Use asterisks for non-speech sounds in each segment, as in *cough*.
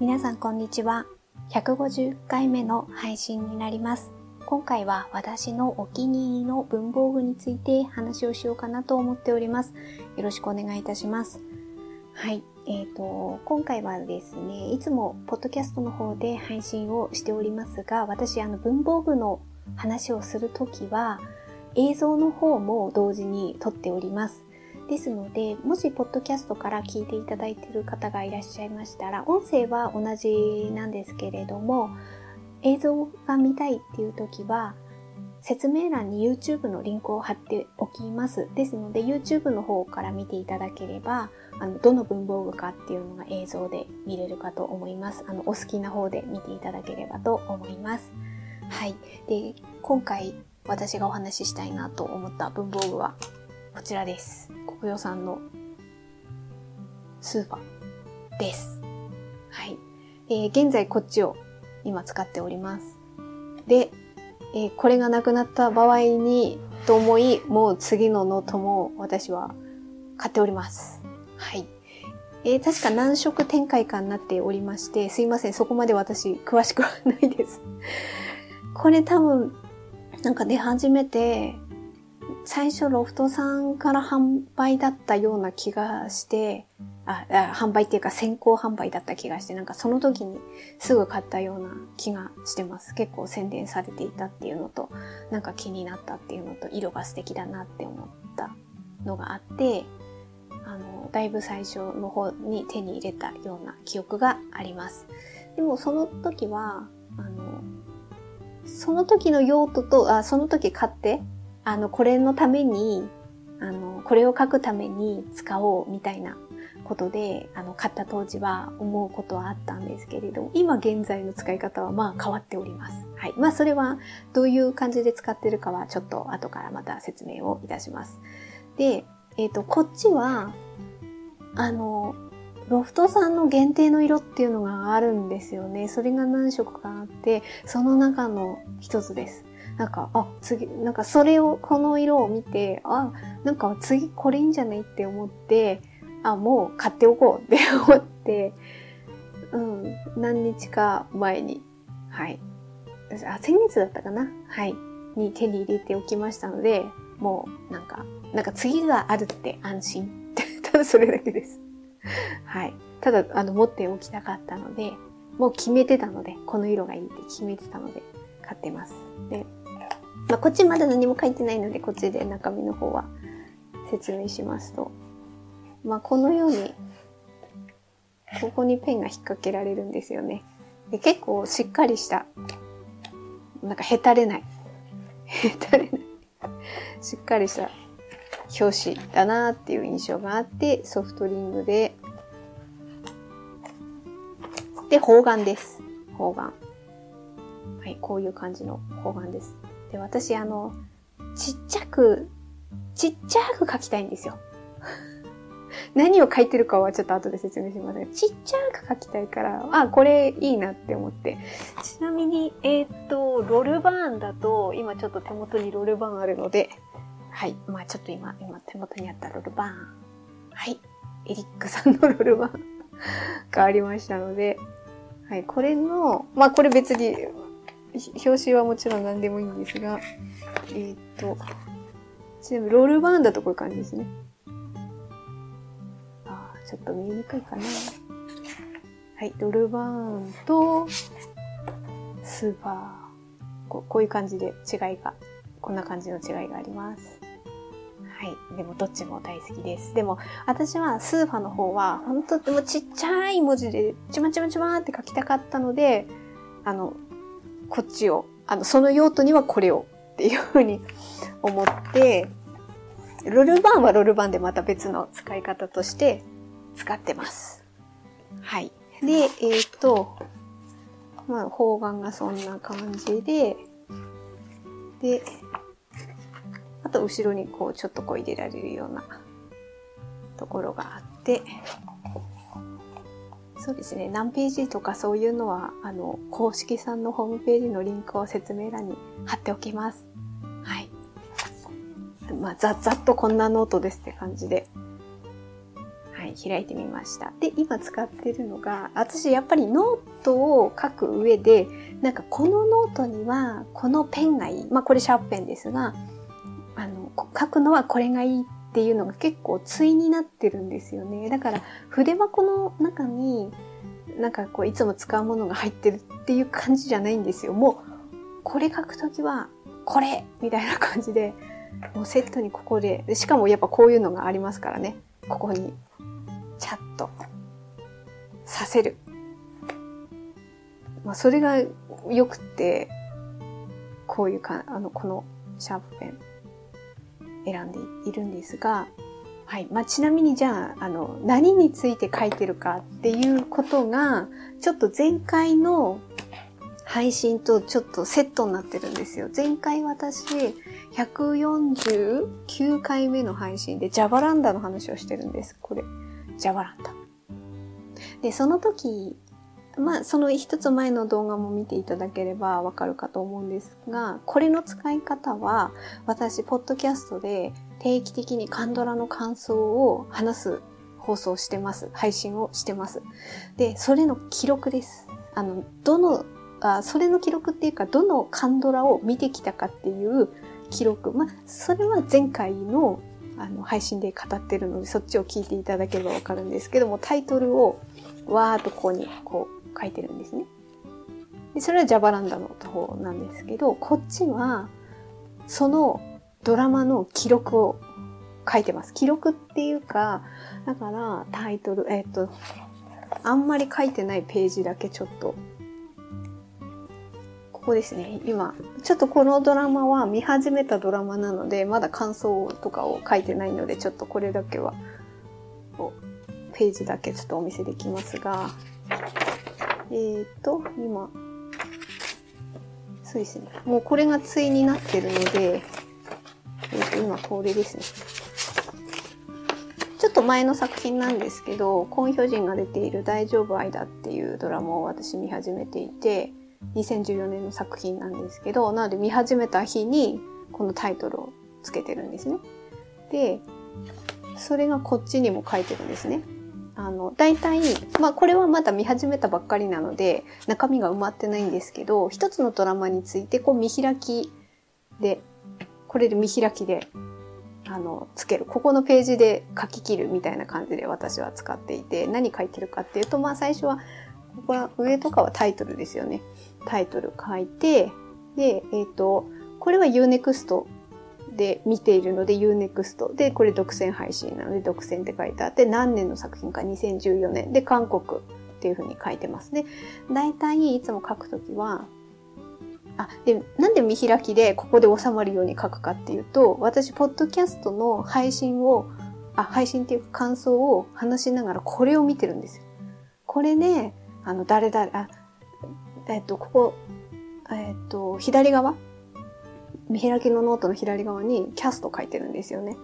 皆さんこんにちは。150回目の配信になります。今回は私のお気に入りの文房具について話をしようかなと思っております。よろしくお願いいたします。はい。えっ、ー、と、今回はですね、いつもポッドキャストの方で配信をしておりますが、私あの文房具の話をするときは映像の方も同時に撮っております。ですので、もしポッドキャストから聞いていただいている方がいらっしゃいましたら、音声は同じなんですけれども、映像が見たいっていう時は、説明欄に YouTube のリンクを貼っておきます。ですので YouTube の方から見ていただければ、あの、どの文房具かっていうのが映像で見れるかと思います。あの、お好きな方で見ていただければと思います。はい。で、今回私がお話ししたいなと思った文房具はこちらです。国用さんのスーパーです。はい。えー、現在こっちを今使っております。で、えー、これがなくなった場合にと思い、もう次のノートも私は買っております。はい。えー、確か何色展開かになっておりまして、すいません、そこまで私詳しくはないです。これ多分、なんか出始めて、最初ロフトさんから販売だったような気がして、あ、あ販売っていうか先行販売だった気がして、なんかその時にすぐ買ったような気がしてます。結構宣伝されていたっていうのと、なんか気になったっていうのと、色が素敵だなって思ったのがあって、あの、だいぶ最初の方に手に入れたような記憶があります。でもその時は、あの、その時の用途と、あ、その時買ってあの、これのために、あの、これを書くために使おうみたいなことで、あの、買った当時は思うことはあったんですけれど、今現在の使い方はまあ変わっております。はい。まあそれはどういう感じで使ってるかはちょっと後からまた説明をいたします。で、えっ、ー、と、こっちは、あの、ロフトさんの限定の色っていうのがあるんですよね。それが何色かあって、その中の一つです。なんか、あ、次、なんかそれを、この色を見て、あ、なんか次これいいんじゃないって思って、あ、もう買っておこうって *laughs* 思って、うん、何日か前に、はい。あ、先月だったかな？はい。に手に入れておきましたので、もう、なんか、なんか次があるって安心。*laughs* ただそれだけです。はい。ただ、あの、持っておきたかったので、もう決めてたので、この色がいいって決めてたので、買ってます。で、まあ、こっちまだ何も書いてないので、こっちで中身の方は説明しますと。まあ、このように、ここにペンが引っ掛けられるんですよね。で結構しっかりした、なんかへたれない。へたれない。しっかりした表紙だなっていう印象があって、ソフトリングで、で、方眼です。方眼。はい、こういう感じの方眼です。で、私、あの、ちっちゃく、ちっちゃく書きたいんですよ。*laughs* 何を書いてるかはちょっと後で説明しますが、ちっちゃく書きたいから、あ、これいいなって思って。ちなみに、えっ、と、ロルバーンだと、今ちょっと手元にロルバーンあるので、はい。まあちょっと今、今手元にあったロルバーン。はい。エリックさんのロールバーンがありましたので、はい。これの、まあこれ別に表紙はもちろん何でもいいんですが、えー、っと、ちなみにロールバーンだとこういう感じですね。ああ、ちょっと見えにくいかな。はい、ロールバーンと、スーパー。こうこういう感じで違いが、こんな感じの違いがあります。はい。でもどっちも大好きです。でも私はスーファの方は本当でもちっちゃい文字でちまちまちまって書きたかったので、あの、こっちを、あの、その用途にはこれをっていうふうに思って、ロルバンはロルバンでまた別の使い方として使ってます。はい。で、えっ、ー、と、まあ、方眼がそんな感じで、で、あと後ろにこうちょっとこう入れられるようなところがあって、そうですね。何ページとかそういうのは、あの、公式さんのホームページのリンクを説明欄に貼っておきます。はい。まあ、ざ、ざっとこんなノートですって感じで。はい、開いてみました。で、今使ってるのが、私やっぱりノートを書く上で、なんかこのノートにはこのペンがいい。まあこれシャープペンですが、あの、書くのはこれがいいっっていうのが結構対になってるんですよね。だから筆箱の中になんかこういつも使うものが入ってるっていう感じじゃないんですよ。もうこれ書くときはこれみたいな感じで、もうセットにここで、しかもやっぱこういうのがありますからね。ここにちゃっとさせる。まあそれが良くて、こういうか、あの、このシャープペン選んでいるんですが、はい。まあ、ちなみにじゃあ、あの、何について書いてるかっていうことが、ちょっと前回の配信とちょっとセットになってるんですよ。前回私、149回目の配信でジャバランダの話をしてるんです。これ。ジャバランダ。で、その時まあ、その一つ前の動画も見ていただければわかるかと思うんですが、これの使い方は、私、ポッドキャストで定期的にカンドラの感想を話す放送してます。配信をしてます。で、それの記録です。あの、どの、あそれの記録っていうか、どのカンドラを見てきたかっていう記録。まあ、それは前回のあの配信で語ってるので、そっちを聞いていただければわかるんですけども、タイトルをわーっとここにこう書いてるんですね。でそれはジャバランダの方なんですけど、こっちは、そのドラマの記録を書いてます。記録っていうか、だからタイトル、えっ、と、あんまり書いてないページだけちょっと、ここですね。今、ちょっとこのドラマは見始めたドラマなので、まだ感想とかを書いてないので、ちょっとこれだけは、ページだけちょっとお見せできますが、えっ、ー、と、今、そうですね。もうこれが対になってるので、えっ、ー、と、今これですね。ちょっと前の作品なんですけど、コンヒョジンが出ている大丈夫愛だっていうドラマを私見始めていて、2014年の作品なんですけど、なので見始めた日にこのタイトルをつけてるんですね。で、それがこっちにも書いてるんですね。あの、大体、まあこれはまだ見始めたばっかりなので、中身が埋まってないんですけど、一つのドラマについてこう見開きで、これで見開きで、あの、つける。ここのページで書き切るみたいな感じで私は使っていて、何書いてるかっていうと、まあ最初は、ここは上とかはタイトルですよね。タイトル書いて、で、えっ、ー、と、これは Unext で見ているので Unext で、これ独占配信なので独占って書いてあって、何年の作品か2014年で韓国っていうふうに書いてますね。大体いつも書くときは、あ、で、なんで見開きでここで収まるように書くかっていうと、私、ポッドキャストの配信を、あ、配信っていうか感想を話しながらこれを見てるんですよ。これね、あの、誰々、あ、えっと、ここ、えっと、左側見開きのノートの左側にキャスト書いてるんですよね。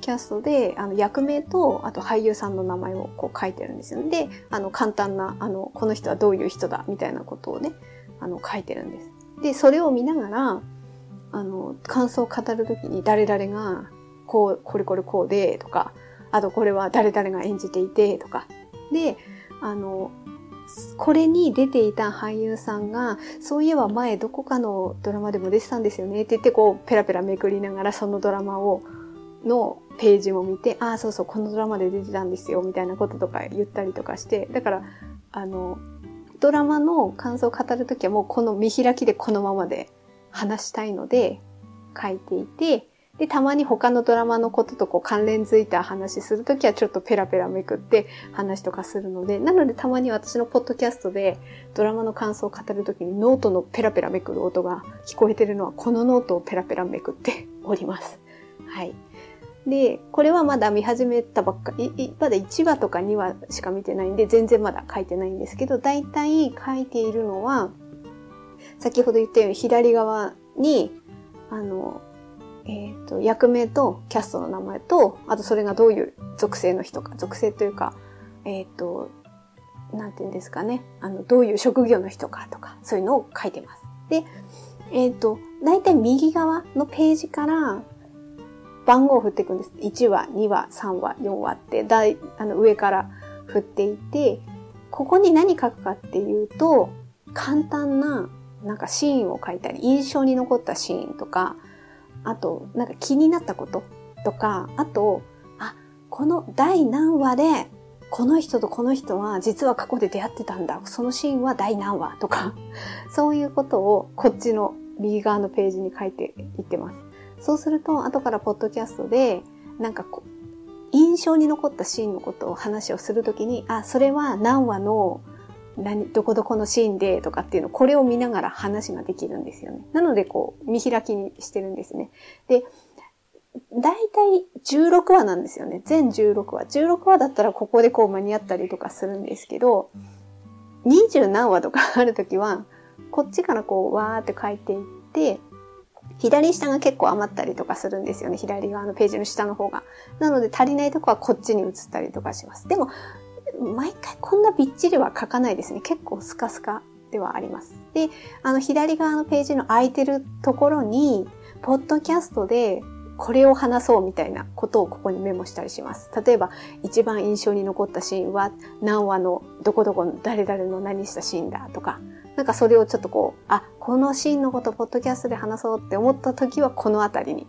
キャストで、あの、役名と、あと俳優さんの名前をこう書いてるんですよね。で、あの、簡単な、あの、この人はどういう人だ、みたいなことをね、あの、書いてるんです。で、それを見ながら、あの、感想を語るときに誰々が、こう、これこれこうで、とか、あとこれは誰々が演じていて、とか。で、あの、これに出ていた俳優さんが、そういえば前どこかのドラマでも出てたんですよねって言ってこうペラペラめくりながらそのドラマを、のページも見て、ああ、そうそう、このドラマで出てたんですよみたいなこととか言ったりとかして、だから、あの、ドラマの感想を語るときはもうこの見開きでこのままで話したいので書いていて、で、たまに他のドラマのこととこう関連づいた話するときはちょっとペラペラめくって話とかするので、なのでたまに私のポッドキャストでドラマの感想を語るときにノートのペラペラめくる音が聞こえてるのはこのノートをペラペラめくっております。はい。で、これはまだ見始めたばっかり、まだ1話とか2話しか見てないんで、全然まだ書いてないんですけど、大体書いているのは、先ほど言ったように左側に、あの、えっ、ー、と、役名とキャストの名前と、あとそれがどういう属性の人か、属性というか、えっ、ー、と、なんて言うんですかね。あの、どういう職業の人かとか、そういうのを書いてます。で、えっ、ー、と、だいたい右側のページから、番号を振っていくんです。1話、2話、3話、4話ってだいあの上から振っていて、ここに何書くかっていうと、簡単ななんかシーンを書いたり、印象に残ったシーンとか、あと、なんか気になったこととか、あと、あ、この第何話で、この人とこの人は実は過去で出会ってたんだ。そのシーンは第何話とか、*laughs* そういうことをこっちの右側のページに書いていってます。そうすると、後からポッドキャストで、なんかこう、印象に残ったシーンのことを話をするときに、あ、それは何話の何、どこどこのシーンでとかっていうの、これを見ながら話ができるんですよね。なので、こう、見開きにしてるんですね。で、だいたい16話なんですよね。全16話。16話だったらここでこう間に合ったりとかするんですけど、20何話とかあるときは、こっちからこう、わーって書いていって、左下が結構余ったりとかするんですよね。左側のページの下の方が。なので足りないとこはこっちに移ったりとかします。でも、毎回こんなびっちりは書かないですね。結構スカスカではあります。で、あの左側のページの空いてるところに、ポッドキャストでこれを話そうみたいなことをここにメモしたりします。例えば、一番印象に残ったシーンは何話のどこどこの誰々の何したシーンだとか、なんかそれをちょっとこう、あ、このシーンのことポッドキャストで話そうって思った時はこのあたりに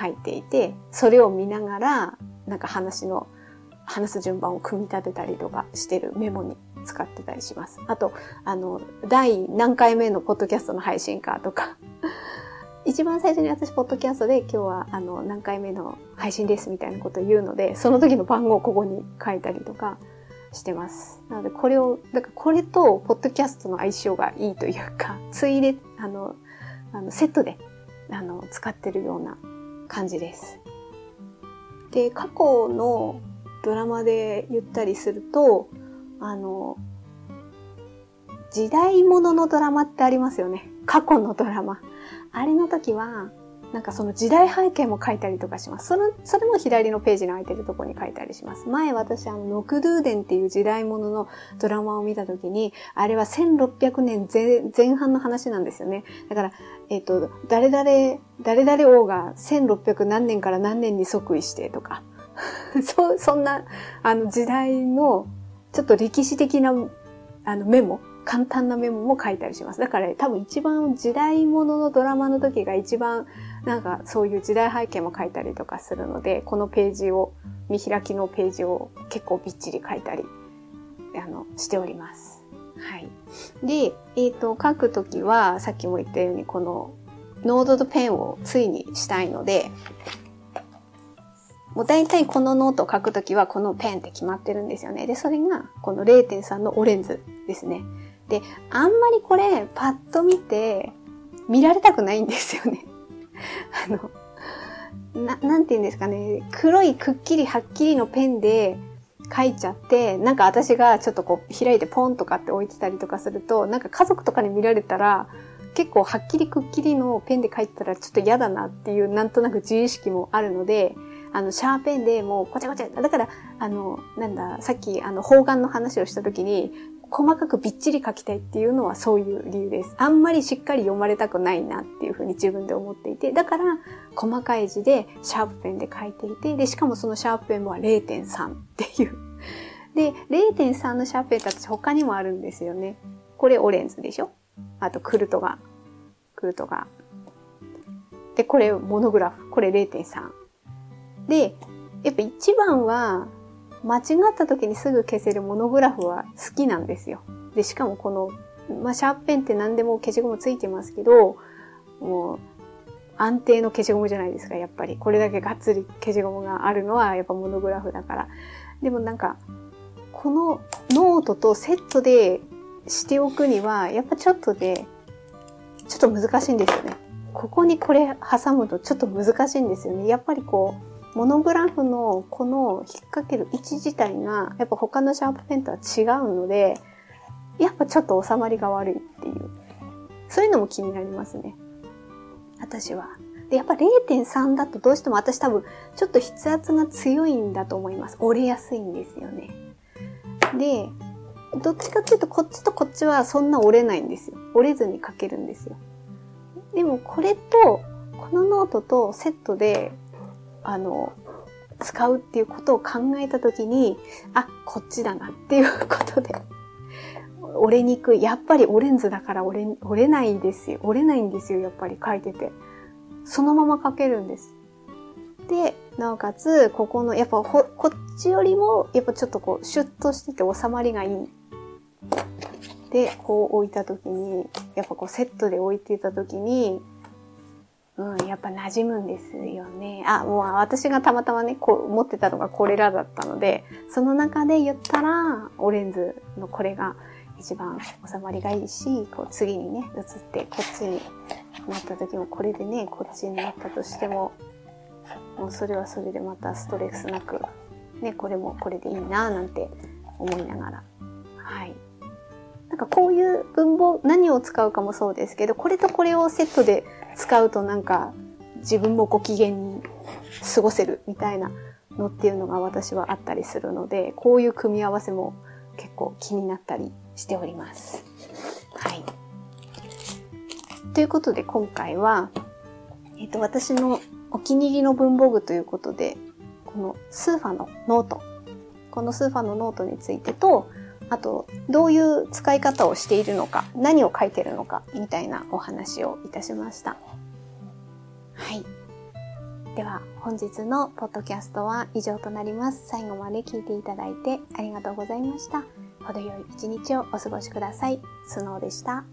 書いていて、それを見ながら、なんか話の話す順番を組み立てたりとかしてるメモに使ってたりします。あと、あの、第何回目のポッドキャストの配信かとか、*laughs* 一番最初に私、ポッドキャストで今日は、あの、何回目の配信ですみたいなことを言うので、その時の番号をここに書いたりとかしてます。なので、これを、だからこれと、ポッドキャストの相性がいいというか、*laughs* ついで、あの、あの、セットで、あの、使ってるような感じです。で、過去のドラマで言ったりすると、あの、時代物のドラマってありますよね。過去のドラマ。あれの時は、なんかその時代背景も書いたりとかします。それ、それも左のページに空いてるとこに書いたりします。前私あの、ノクドゥーデンっていう時代物ののドラマを見た時に、あれは1600年前半の話なんですよね。だから、えっ、ー、と、誰々、誰々王が1600何年から何年に即位してとか、*laughs* そ、そんな、あの時代の、ちょっと歴史的な、あのメモ、簡単なメモも書いたりします。だから、多分一番時代物のドラマの時が一番、なんかそういう時代背景も書いたりとかするので、このページを、見開きのページを結構びっちり書いたり、あの、しております。はい。で、えっ、ー、と、書くときは、さっきも言ったように、この、ノートとペンを対にしたいので、もう大体このノートを書くときはこのペンって決まってるんですよね。で、それがこの0.3のオレンズですね。で、あんまりこれパッと見て見られたくないんですよね。*laughs* あの、な、なんて言うんですかね。黒いくっきりはっきりのペンで書いちゃって、なんか私がちょっとこう開いてポンとかって置いてたりとかすると、なんか家族とかに見られたら、結構はっきりくっきりのペンで書いてたらちょっと嫌だなっていうなんとなく自意識もあるので、あの、シャーペンでもうこちゃこちゃ、だから、あの、なんだ、さっき、あの、方眼の話をした時に、細かくびっちり書きたいっていうのはそういう理由です。あんまりしっかり読まれたくないなっていうふうに自分で思っていて、だから細かい字でシャープペンで書いていて、で、しかもそのシャープペンは0.3っていう。で、0.3のシャープペンって私他にもあるんですよね。これオレンズでしょ？あとクルトが。クルトが。で、これモノグラフ。これ0.3。で、やっぱ一番は、間違った時にすぐ消せるモノグラフは好きなんですよ。で、しかもこの、まあ、シャープペンって何でも消しゴムついてますけど、もう、安定の消しゴムじゃないですか、やっぱり。これだけがっつり消しゴムがあるのはやっぱモノグラフだから。でもなんか、このノートとセットでしておくには、やっぱちょっとで、ちょっと難しいんですよね。ここにこれ挟むとちょっと難しいんですよね。やっぱりこう、モノグラフのこの引っ掛ける位置自体が、やっぱ他のシャープペンとは違うので、やっぱちょっと収まりが悪いっていう。そういうのも気になりますね。私は。で、やっぱ0.3だとどうしても私多分、ちょっと筆圧が強いんだと思います。折れやすいんですよね。で、どっちかっていうとこっちとこっちはそんな折れないんですよ。折れずに書けるんですよ。でもこれと、このノートとセットであの、使うっていうことを考えたときに、あ、こっちだなっていうことで、*laughs* 折れにくい。やっぱりオレンズだから折れ、折れないですよ。折れないんですよ、やっぱり書いてて。そのまま書けるんです。で、なおかつ、ここの、やっぱこっちよりも、やっぱちょっとこう、シュッとしてて収まりがいい。で、こう置いたときに、やっぱこうセットで置いてたときに、うん、やっぱ馴染むんですよね。あ、もう私がたまたまね、こう持ってたのがこれらだったので、その中で言ったら、オレンズのこれが一番収まりがいいし、こう次にね、移ってこっちになった時もこれでね、こっちになったとしても、もうそれはそれでまたストレスなく、ね、これもこれでいいなぁなんて思いながら。はい。なんかこういう文法、何を使うかもそうですけど、これとこれをセットで使うとなんか自分もご機嫌に過ごせるみたいなのっていうのが私はあったりするので、こういう組み合わせも結構気になったりしております。はい。ということで今回は、えっ、と、私のお気に入りの文房具ということで、このスーファのノート、このスーファのノートについてと、あと、どういう使い方をしているのか、何を書いてるのか、みたいなお話をいたしました。はい。では、本日のポッドキャストは以上となります。最後まで聞いていただいてありがとうございました。程よい一日をお過ごしください。スノーでした。